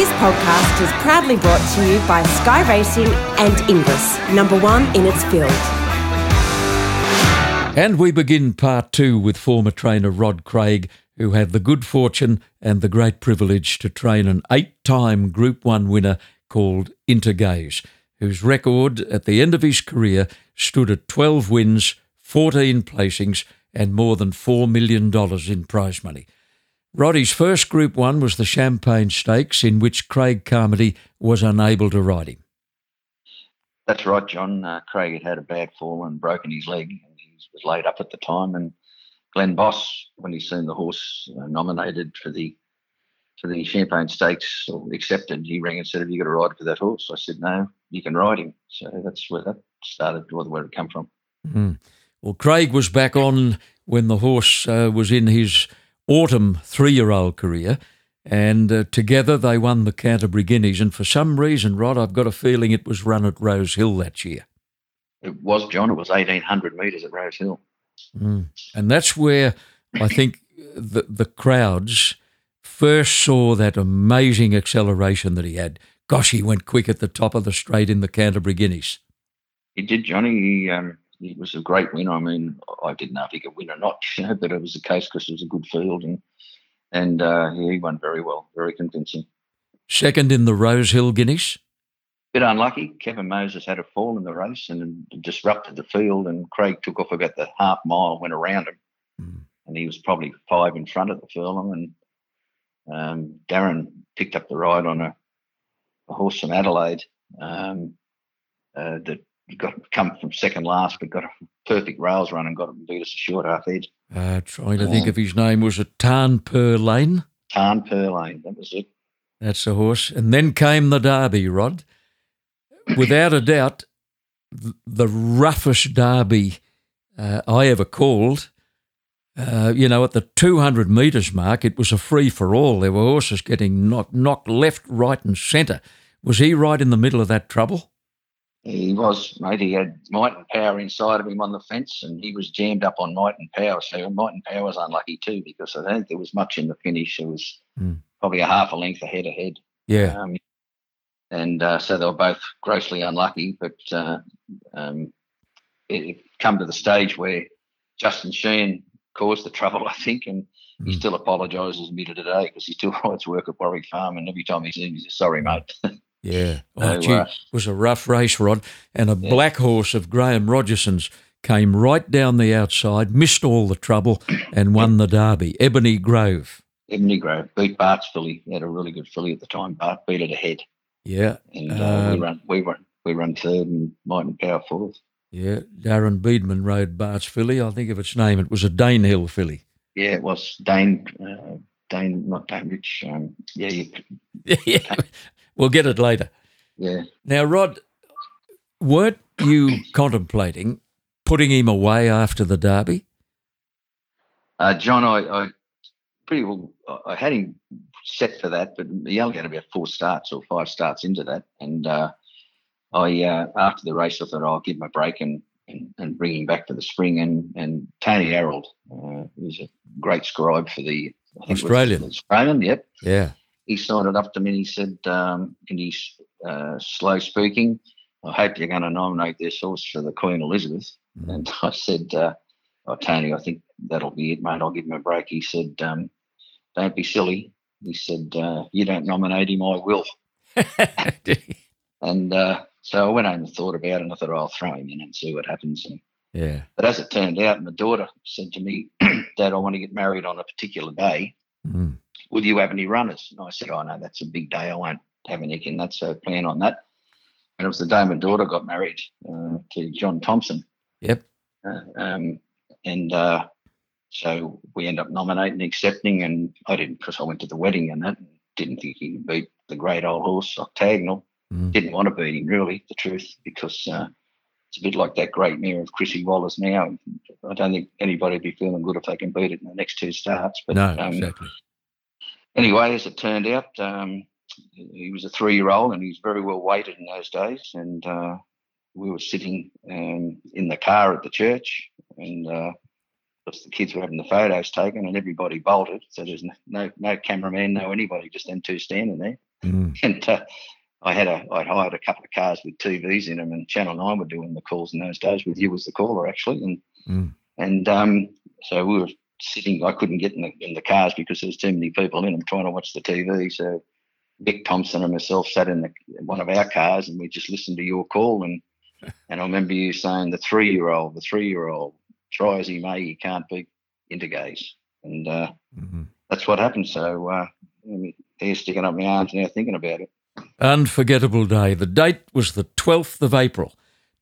This podcast is proudly brought to you by Sky Racing and Inglis, number one in its field. And we begin part two with former trainer Rod Craig, who had the good fortune and the great privilege to train an eight time Group 1 winner called Intergaze, whose record at the end of his career stood at 12 wins, 14 placings, and more than $4 million in prize money. Roddy's first Group 1 was the Champagne Stakes, in which Craig Carmody was unable to ride him. That's right, John. Uh, Craig had had a bad fall and broken his leg. And he was laid up at the time. And Glenn Boss, when he seen the horse uh, nominated for the for the Champagne Stakes or accepted, he rang and said, "Have you got a ride for that horse?" I said, "No, you can ride him." So that's where that started, or where it come from. Mm. Well, Craig was back on when the horse uh, was in his autumn three-year-old career, and uh, together they won the Canterbury Guineas. And for some reason, Rod, I've got a feeling it was run at Rose Hill that year. It was, John. It was eighteen hundred metres at Rose Hill. Mm. And that's where I think the, the crowds first saw that amazing acceleration that he had. Gosh, he went quick at the top of the straight in the Canterbury Guineas. He did, Johnny. He, um, he was a great win. I mean, I didn't know if he could win or not, you know, but it was the case because it was a good field and and uh, he won very well, very convincing. Second in the Rose Hill Guineas? Bit unlucky. Kevin Moses had a fall in the race and disrupted the field, and Craig took off about the half mile, went around him, mm. and he was probably five in front of the furlong. And um, Darren picked up the ride on a, a horse from Adelaide um, uh, that got come from second last, but got a perfect rails run and got him beat us a short half edge. Uh, trying to think if his name was a Tarnpir Lane. Tarnpir Lane, that was it. That's the horse. And then came the Derby, Rod. Without a doubt, the roughest Derby uh, I ever called. Uh, you know, at the 200 metres mark, it was a free for all. There were horses getting knocked, knocked left, right, and centre. Was he right in the middle of that trouble? He was, mate. He had Might and Power inside of him on the fence, and he was jammed up on Might and Power. So Might and Power was unlucky too because I don't think there was much in the finish. It was mm. probably a half a length ahead ahead. Yeah. Um, and uh, so they were both grossly unlucky. But uh, um, it, it come to the stage where Justin Sheehan caused the trouble, I think, and mm. he still apologises a bit today because he still rides work at Warwick Farm, and every time he sees him, he says, "Sorry, mate." Yeah. Oh, so, gee, uh, it was a rough race, Rod. And a yeah. black horse of Graham Rogerson's came right down the outside, missed all the trouble, and won the Derby. Ebony Grove. Ebony Grove beat Bart's filly. He had a really good filly at the time. Bart beat it ahead. Yeah. And uh, um, we run we run we run third and Might and Power fourth. Yeah. Darren Beadman rode Bart's filly. I think of its name. It was a Danehill filly. Yeah, it was Dane uh, Dane, not Dane Rich. Um, yeah, you, yeah. We'll get it later. Yeah. Now, Rod, weren't you contemplating putting him away after the derby? Uh, John, I, I, pretty well, I had him set for that, but he only had about four starts or five starts into that, and uh, I uh, after the race I thought oh, I'll give him a break and, and, and bring him back for the spring. And and Tony Arrold, uh, who's a great scribe for the Australian, Australian, yep, yeah, he signed it up to me and he said, um, Can you uh, slow speaking? I hope you're going to nominate this horse for the Queen Elizabeth. Mm. And I said, uh, Oh, Tony, I think that'll be it, mate. I'll give him a break. He said, um, Don't be silly. He said, uh, You don't nominate him, I will. and uh, so I went home and thought about it and I thought, oh, I'll throw him in and see what happens. And, yeah. But as it turned out, my daughter said to me, Dad, I want to get married on a particular day. Mm will you have any runners? And I said, oh, no, that's a big day. I won't have anything. That's a plan on that. And it was the day my daughter got married uh, to John Thompson. Yep. Uh, um, and uh, so we end up nominating, accepting, and I didn't because I went to the wedding and that and didn't think he could beat the great old horse Octagonal. Mm. Didn't want to beat him really, the truth, because uh, it's a bit like that great mare of Chrissy Waller now. I don't think anybody would be feeling good if they can beat it in the next two starts. But no, um, exactly anyway, as it turned out, um, he was a three-year-old and he was very well weighted in those days. And uh, we were sitting um, in the car at the church, and uh, the kids were having the photos taken, and everybody bolted. So there's no no, no cameraman, no anybody, just them two standing there. Mm. And uh, I had a, I'd hired a couple of cars with TVs in them, and Channel Nine were doing the calls in those days with you as the caller actually, and mm. and um, so we were sitting. I couldn't get in the in the cars because there was too many people in them trying to watch the TV. So Vic Thompson and myself sat in the, one of our cars, and we just listened to your call. And and I remember you saying the three year old, the three year old, try as he may, he can't beat Intergaze, and uh, mm-hmm. that's what happened. So uh, they're sticking up my arms now, thinking about it. Unforgettable day. The date was the 12th of April,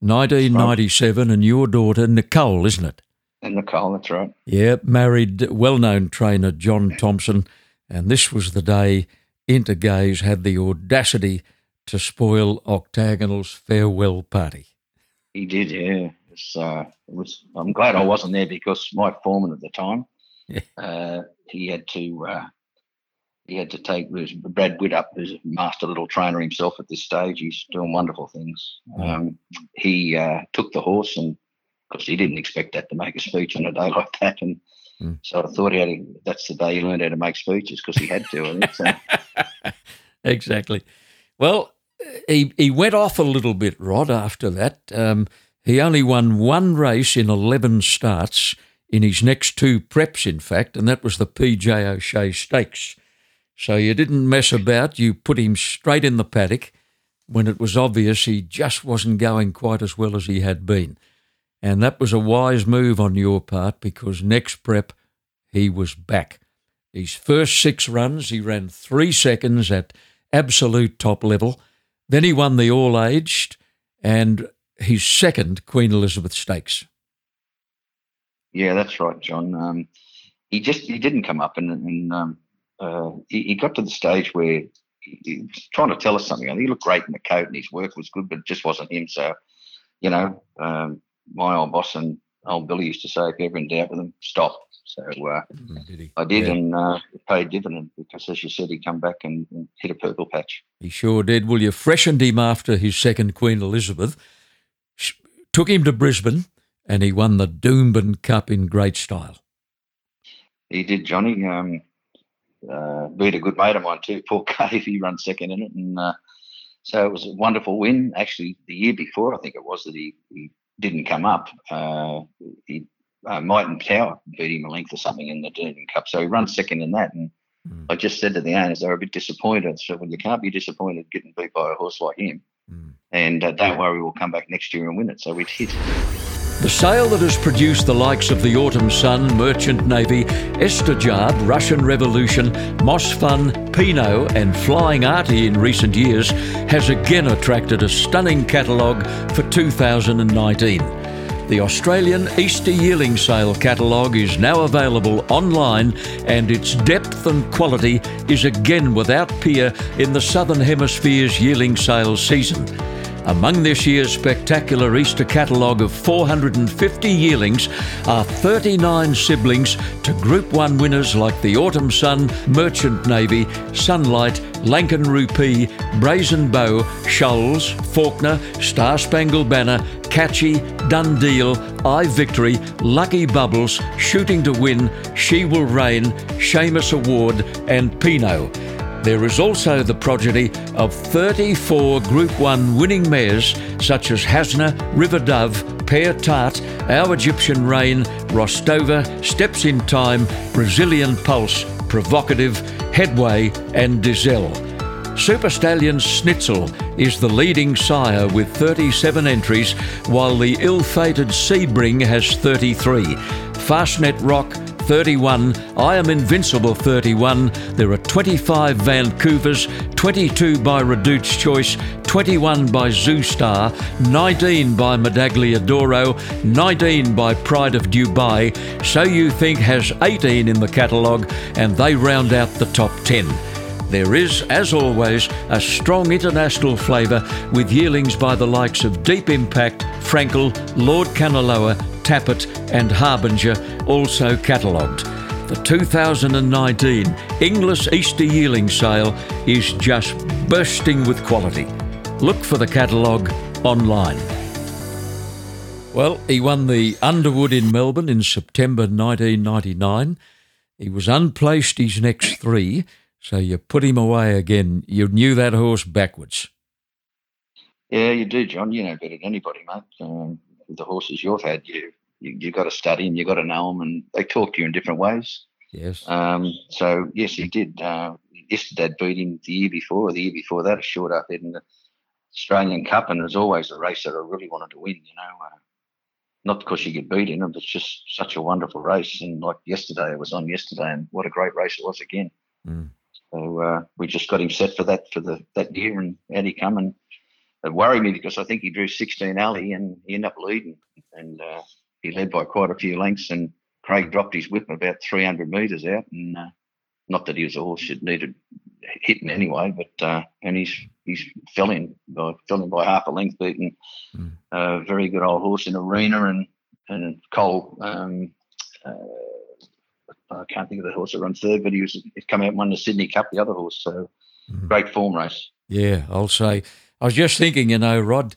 1997, and your daughter, Nicole, isn't it? And Nicole, that's right. Yeah, married well known trainer John Thompson, and this was the day Intergaze had the audacity to spoil Octagonal's farewell party. He did, yeah. It was, uh, it was, I'm glad I wasn't there because my foreman at the time, yeah. uh, he had to uh, he had to take Brad Widdup, who's a master little trainer himself at this stage. He's doing wonderful things. Um, he uh, took the horse and because he didn't expect that to make a speech on a day like that, and mm. so I thought he had. That's the day he learned how to make speeches because he had to. So. exactly. Well, he he went off a little bit, Rod. After that, um, he only won one race in eleven starts in his next two preps, in fact, and that was the PJ O'Shea Stakes. So you didn't mess about. You put him straight in the paddock when it was obvious he just wasn't going quite as well as he had been. And that was a wise move on your part because next prep he was back. His first six runs, he ran three seconds at absolute top level. Then he won the all aged and his second Queen Elizabeth Stakes. Yeah, that's right, John. Um, he just he didn't come up, and, and um, uh, he, he, got to the stage where he, he, was trying to tell us something. And he looked great in the coat and his work was good, but it just wasn't him. So, you know, um, my old boss and old Billy used to say, if you're ever in doubt with him, stop. So uh, mm, did I did, yeah. and uh, it paid dividend because, as you said, he come back and, and, hit a purple patch. He sure did. Well, you freshened him after his second Queen Elizabeth, took him to Brisbane, and he won the Doomben Cup in great style. He did, Johnny. Um, uh, beat a good mate of mine too, Paul Cave. He runs second in it, and uh, so it was a wonderful win. Actually, the year before, I think it was that he, he didn't come up. Uh, he uh, Might and Power beat him a length or something in the Doomben Cup, so he runs second in that. And mm. I just said to the owners, they were a bit disappointed. So well, you can't be disappointed getting beat by a horse like him. Mm. And uh, don't worry, we'll come back next year and win it. So we did. The sale that has produced the likes of the Autumn Sun, Merchant Navy, Estijaab, Russian Revolution, Mossfun, Pinot, and Flying Artie in recent years has again attracted a stunning catalogue for 2019. The Australian Easter Yearling Sale catalogue is now available online and its depth and quality is again without peer in the Southern Hemisphere's yearling sale season. Among this year's spectacular Easter catalogue of 450 yearlings are 39 siblings to Group 1 winners like the Autumn Sun, Merchant Navy, Sunlight, Lankan Rupee, Brazen Beau, Shoals, Faulkner, Star Spangled Banner, Catchy, Dundeel, I Victory, Lucky Bubbles, Shooting to Win, She Will Reign, Shamus Award, and Pinot. There is also the progeny of 34 Group 1 winning mares such as Hasna, River Dove, Pear Tart, Our Egyptian Rain, Rostova, Steps in Time, Brazilian Pulse, Provocative, Headway, and Dizelle. Super Stallion Snitzel is the leading sire with 37 entries, while the ill fated Sebring has 33. Fastnet Rock 31, I Am Invincible 31. There are 25 Vancouvers, 22 by Reduced Choice, 21 by Zoustar, 19 by Medaglia D'Oro, 19 by Pride of Dubai. So You Think has 18 in the catalogue, and they round out the top 10. There is, as always, a strong international flavour with yearlings by the likes of Deep Impact, Frankel, Lord Kanaloa, Tapit, and Harbinger also catalogued. The 2019 Inglis Easter Yearling Sale is just bursting with quality. Look for the catalogue online. Well, he won the Underwood in Melbourne in September 1999. He was unplaced his next three, So you put him away again. You knew that horse backwards. Yeah, you do, John. You know better than anybody, mate. Um, the horses you've had, you you you got to study them, you've got to know them, and they talk to you in different ways. Yes. Um, so yes, he did. Uh, Istidaad beat him the year before, or the year before that, a short up in the Australian Cup, and it was always a race that I really wanted to win. You know, uh, not because you get beat in it, but it's just such a wonderful race. And like yesterday, it was on yesterday, and what a great race it was again. Mm. So uh, we just got him set for that for the that year, and out he come. And it worried me because I think he drew 16 alley, and he ended up leading, and uh, he led by quite a few lengths. And Craig dropped his whip about 300 metres out, and uh, not that he was a horse that needed hitting anyway, but uh, and he's he's fell in by fell in by half a length, beating Mm. a very good old horse in arena and and Cole. Um, uh, I can't think of the horse that runs third, but he was he's come out and won the Sydney Cup, the other horse. So Mm. great form race. Yeah, I'll say. I was just thinking, you know, Rod,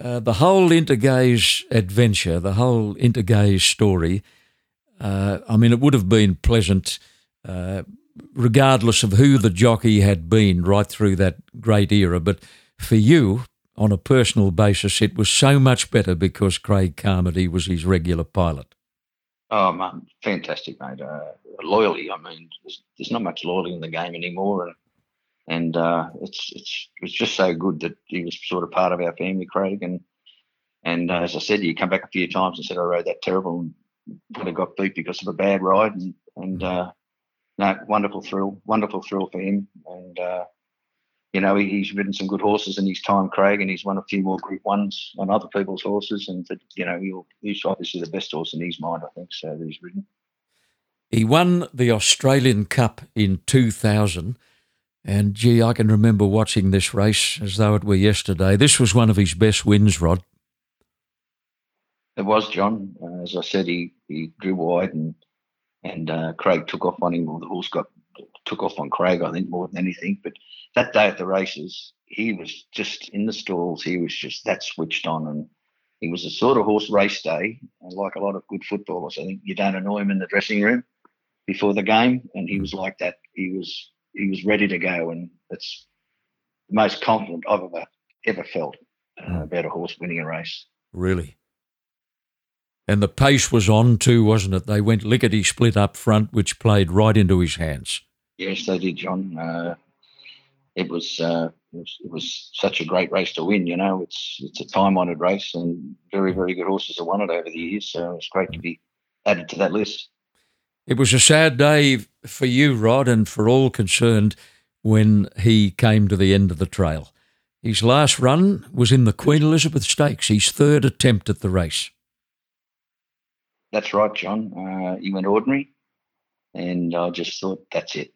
uh, the whole Intergaze adventure, the whole Intergaze story, uh, I mean, it would have been pleasant, uh, regardless of who the jockey had been right through that great era. But for you, on a personal basis, it was so much better because Craig Carmody was his regular pilot. Oh man, fantastic, mate. Uh, loyalty. I mean, there's, there's not much loyalty in the game anymore, and and uh, it's it's it's just so good that he was sort of part of our family, Craig. And and uh, as I said, he come back a few times and said I rode that terrible and have got beat because of a bad ride, and and uh, no, wonderful thrill, wonderful thrill for him. And uh, you know, he, he's ridden some good horses in his time, Craig, and he's won a few more Group Ones on other people's horses. And that, you know, he'll, he's obviously the best horse in his mind, I think. So that he's ridden. He won the Australian Cup in 2000. And gee, I can remember watching this race as though it were yesterday. This was one of his best wins, Rod. It was John. Uh, as I said, he, he drew wide and and uh, Craig took off on him. Well, the horse got took off on Craig, I think, more than anything. But that day at the races, he was just in the stalls. He was just that switched on, and he was a sort of horse race day. Like a lot of good footballers, I think you don't annoy him in the dressing room before the game, and he was like that. He was he was ready to go, and it's the most confident I've ever ever felt uh, about a horse winning a race. Really. And the pace was on too, wasn't it? They went lickety split up front, which played right into his hands. Yes, they did, John. Uh, it was, uh, it was it was such a great race to win. You know, it's it's a time honoured race, and very very good horses have won it over the years. So it's great to be added to that list. It was a sad day for you, Rod, and for all concerned when he came to the end of the trail. His last run was in the Queen Elizabeth Stakes, his third attempt at the race. That's right, John. Uh, he went ordinary, and I just thought that's it.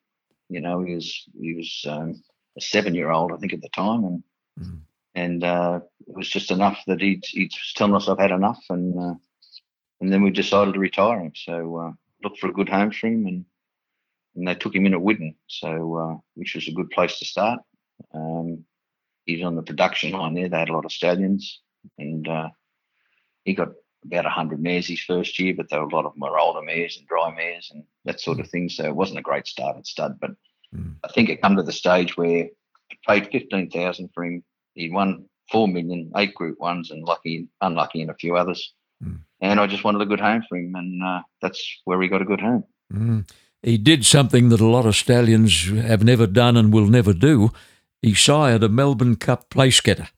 You know, he was he was um, a seven year old, I think, at the time, and Mm. and uh, it was just enough that he'd he'd telling us I've had enough, and uh, and then we decided to retire him. So uh, looked for a good home for him, and and they took him in at Widden, so uh, which was a good place to start. Um, he's on the production line there. They had a lot of stallions, and uh, he got about 100 mares his first year, but there were a lot of them were older mares and dry mares and that sort of thing. So it wasn't a great start at stud, but Mm. I think it come to the stage where I paid 15,000 for him. He won 4 million, eight group ones and lucky, unlucky in a few others. Mm. And I just wanted a good home for him. And uh, that's where he got a good home. Mm. He did something that a lot of stallions have never done and will never do. He sired a Melbourne Cup place getter.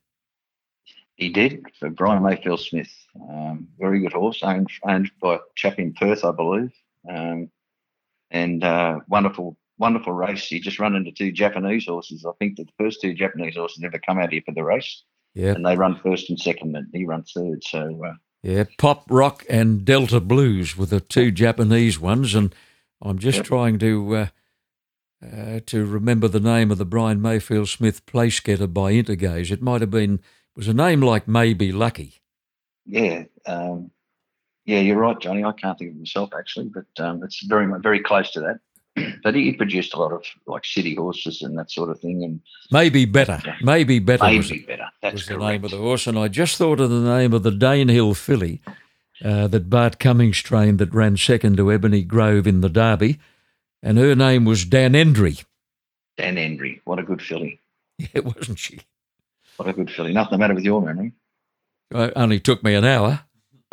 He did for Brian Mayfield Smith. Um, very good horse, owned, owned by a chap in Perth, I believe. Um, and uh, wonderful, wonderful race. He just run into two Japanese horses. I think that the first two Japanese horses never come out here for the race, Yeah, and they run first and second, and he runs third. So uh, yeah. Pop Rock and Delta Blues were the two Japanese ones, and I'm just trying to uh, uh, to remember the name of the Brian Mayfield Smith place getter by Intergaze. It might have been it was a name like Maybe Lucky. yeah, um, yeah, you're right, Johnny. I can't think of myself actually, but um, it's very, very close to that. but he, he produced a lot of like city horses and that sort of thing, and Maybe better. Maybe better was, maybe better. That's was the name of the horse. And I just thought of the name of the Danehill filly uh, that Bart Cummings trained that ran second to Ebony Grove in the Derby. And her name was Danendri. Dan Hendry. What a good filly. Yeah, wasn't she? What a good filly. Nothing the matter with your memory. It only took me an hour.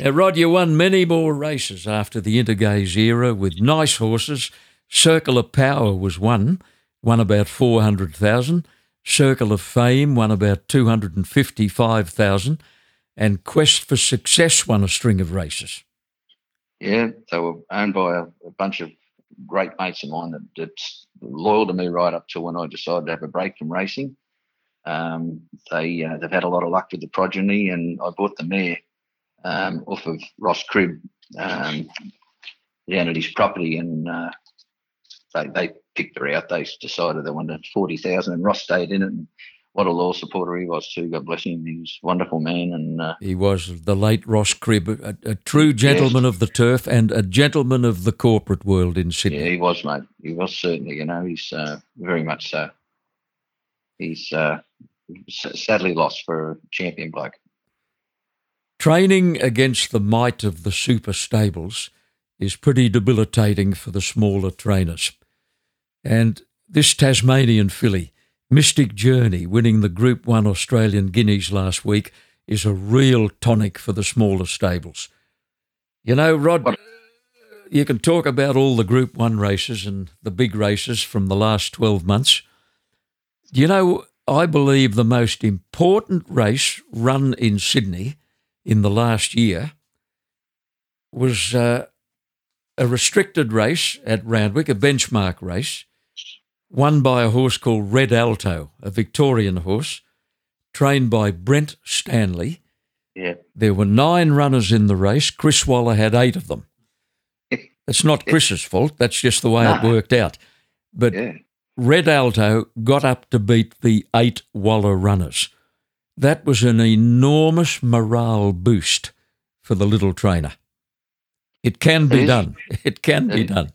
now, Rod, you won many more races after the Intergaze era with nice horses. Circle of Power was one, won about 400,000. Circle of Fame won about 255,000. And Quest for Success won a string of races. Yeah, they were owned by a, a bunch of great mates of mine that, that's loyal to me right up to when I decided to have a break from racing. Um, they uh, they've had a lot of luck with the progeny, and I bought the mare um, off of Ross Cribb um, down at his property, and uh, they they picked her out. They decided they wanted forty thousand, and Ross stayed in it. And what a law supporter he was too. God bless him. He was a wonderful man, and uh, he was the late Ross Cribb, a, a true gentleman yes. of the turf and a gentleman of the corporate world in Sydney. Yeah, he was, mate. He was certainly. You know, he's uh, very much so. He's uh, sadly lost for a champion bloke. Training against the might of the super stables is pretty debilitating for the smaller trainers. And this Tasmanian filly, Mystic Journey, winning the Group 1 Australian Guineas last week, is a real tonic for the smaller stables. You know, Rod, you can talk about all the Group 1 races and the big races from the last 12 months. You know, I believe the most important race run in Sydney in the last year was uh, a restricted race at Randwick, a benchmark race, won by a horse called Red Alto, a Victorian horse, trained by Brent Stanley. Yeah. There were nine runners in the race. Chris Waller had eight of them. It's not Chris's fault. That's just the way it worked out. But yeah. Red Alto got up to beat the eight Waller runners. That was an enormous morale boost for the little trainer. It can be it done. It can be done.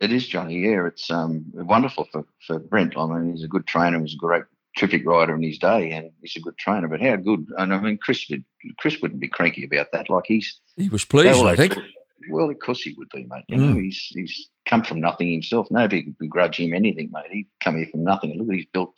It is, Johnny. Yeah, it's um, wonderful for, for Brent. I mean, he's a good trainer. He's a great terrific rider in his day, and he's a good trainer. But how good? And I mean, Chris did, Chris wouldn't be cranky about that. Like he's he was pleased. I think. Well, of course he would be, mate. You mm. know, he's he's come from nothing himself. Nobody could begrudge him anything, mate. He come here from nothing. Look what he's built.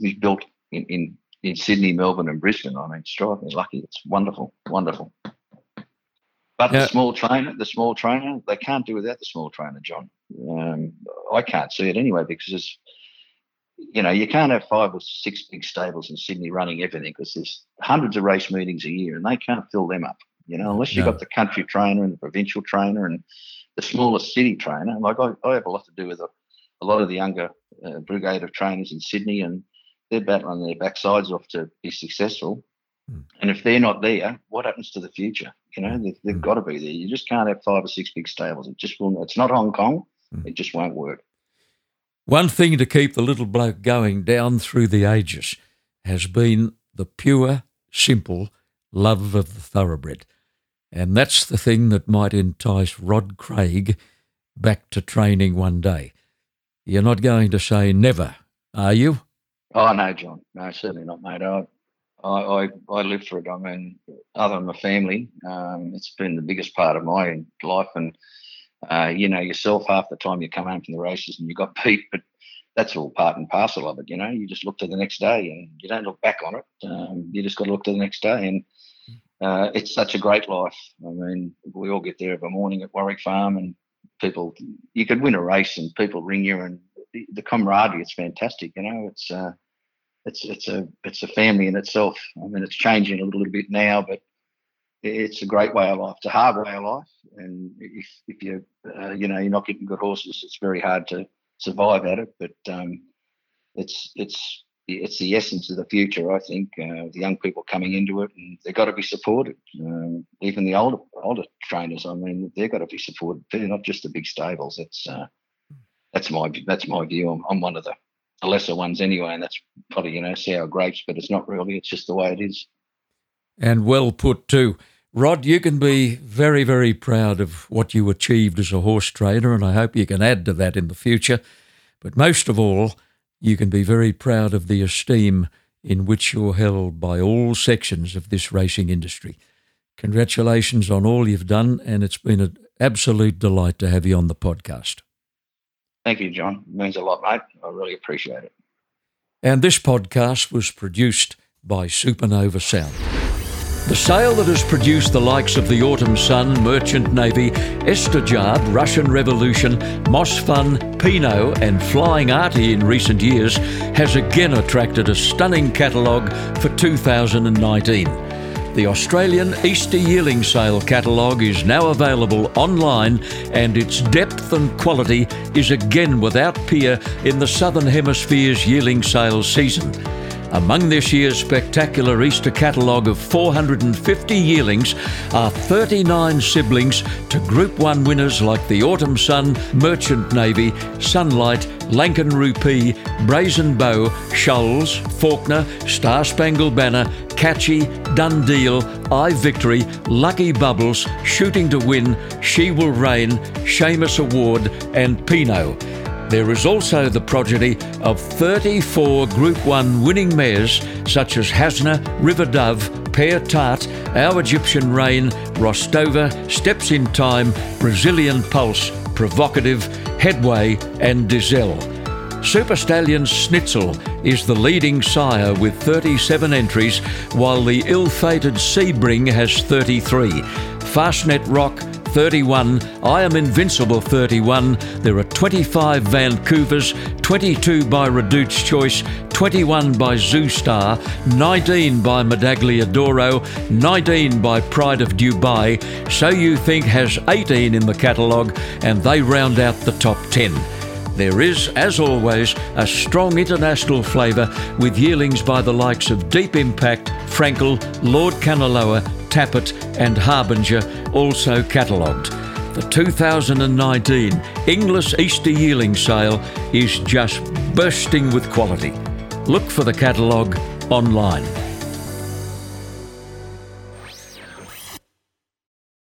He's built in, in, in Sydney, Melbourne, and Brisbane. I mean, strikingly lucky. It's wonderful, wonderful. But yeah. the small trainer, the small trainer, they can't do without the small trainer, John. Um, I can't see it anyway because you know, you can't have five or six big stables in Sydney running everything because there's hundreds of race meetings a year and they can't fill them up. You know, unless you've no. got the country trainer and the provincial trainer and the smallest city trainer. Like I, I have a lot to do with a, a lot of the younger uh, brigade of trainers in Sydney, and they're battling their backsides off to be successful. Mm. And if they're not there, what happens to the future? You know, they've, they've mm. got to be there. You just can't have five or six big stables. It just will. It's not Hong Kong. Mm. It just won't work. One thing to keep the little bloke going down through the ages has been the pure, simple love of the thoroughbred. And that's the thing that might entice Rod Craig back to training one day. You're not going to say never, are you? Oh no, John. No, certainly not, mate. I, I, I, I live for it. I mean, other than my family, um, it's been the biggest part of my life. And uh, you know yourself, half the time you come home from the races and you got beat, but that's all part and parcel of it. You know, you just look to the next day and you don't look back on it. Um, you just got to look to the next day. And uh, it's such a great life. I mean, we all get there every morning at Warwick Farm, and people, you could win a race, and people ring you, and the, the camaraderie, it's fantastic. You know, it's uh, it's it's a it's a family in itself. I mean, it's changing a little, little bit now, but it's a great way of life. It's a hard way of life, and if if you uh, you know you're not getting good horses, it's very hard to survive at it. But um, it's it's it's the essence of the future. I think uh, the young people coming into it, and they've got to be supported. Um, even the older older trainers, I mean, they've got to be supported. They're not just the big stables. It's uh, that's my that's my view. I'm, I'm, one of the, the lesser ones anyway, and that's probably you know sour grapes, but it's not really. It's just the way it is. And well put too. Rod, you can be very, very proud of what you achieved as a horse trainer, and I hope you can add to that in the future. But most of all, you can be very proud of the esteem in which you're held by all sections of this racing industry. Congratulations on all you've done, and it's been an absolute delight to have you on the podcast. Thank you, John. It means a lot, mate. I really appreciate it. And this podcast was produced by Supernova Sound. The sale that has produced the likes of the Autumn Sun, Merchant Navy, Estijaab, Russian Revolution, Mossfun, Pinot, and Flying Artie in recent years has again attracted a stunning catalogue for 2019. The Australian Easter Yearling Sale catalogue is now available online, and its depth and quality is again without peer in the Southern Hemisphere's yearling sale season. Among this year's spectacular Easter catalogue of 450 yearlings are 39 siblings to Group 1 winners like the Autumn Sun, Merchant Navy, Sunlight, Lankan Rupee, Brazen Beau, Shoals, Faulkner, Star Spangled Banner, Catchy, Dundeel, I Victory, Lucky Bubbles, Shooting to Win, She Will Reign, Shamus Award, and Pinot. There is also the progeny of 34 Group 1 winning mares such as Hasna, River Dove, Pear Tart, Our Egyptian Rain, Rostova, Steps in Time, Brazilian Pulse, Provocative, Headway, and Dizelle. Super Stallion Snitzel is the leading sire with 37 entries, while the ill fated Sebring has 33. Fastnet Rock 31, I Am Invincible 31, there are 25 Vancouvers, 22 by Reduced Choice, 21 by Zoustar, 19 by Medaglia D'Oro, 19 by Pride of Dubai, So You Think has 18 in the catalogue, and they round out the top 10. There is, as always, a strong international flavour with yearlings by the likes of Deep Impact, Frankel, Lord Kanaloa, Tapit, and Harbinger also catalogued. The 2019 Inglis Easter Yearling Sale is just bursting with quality. Look for the catalogue online.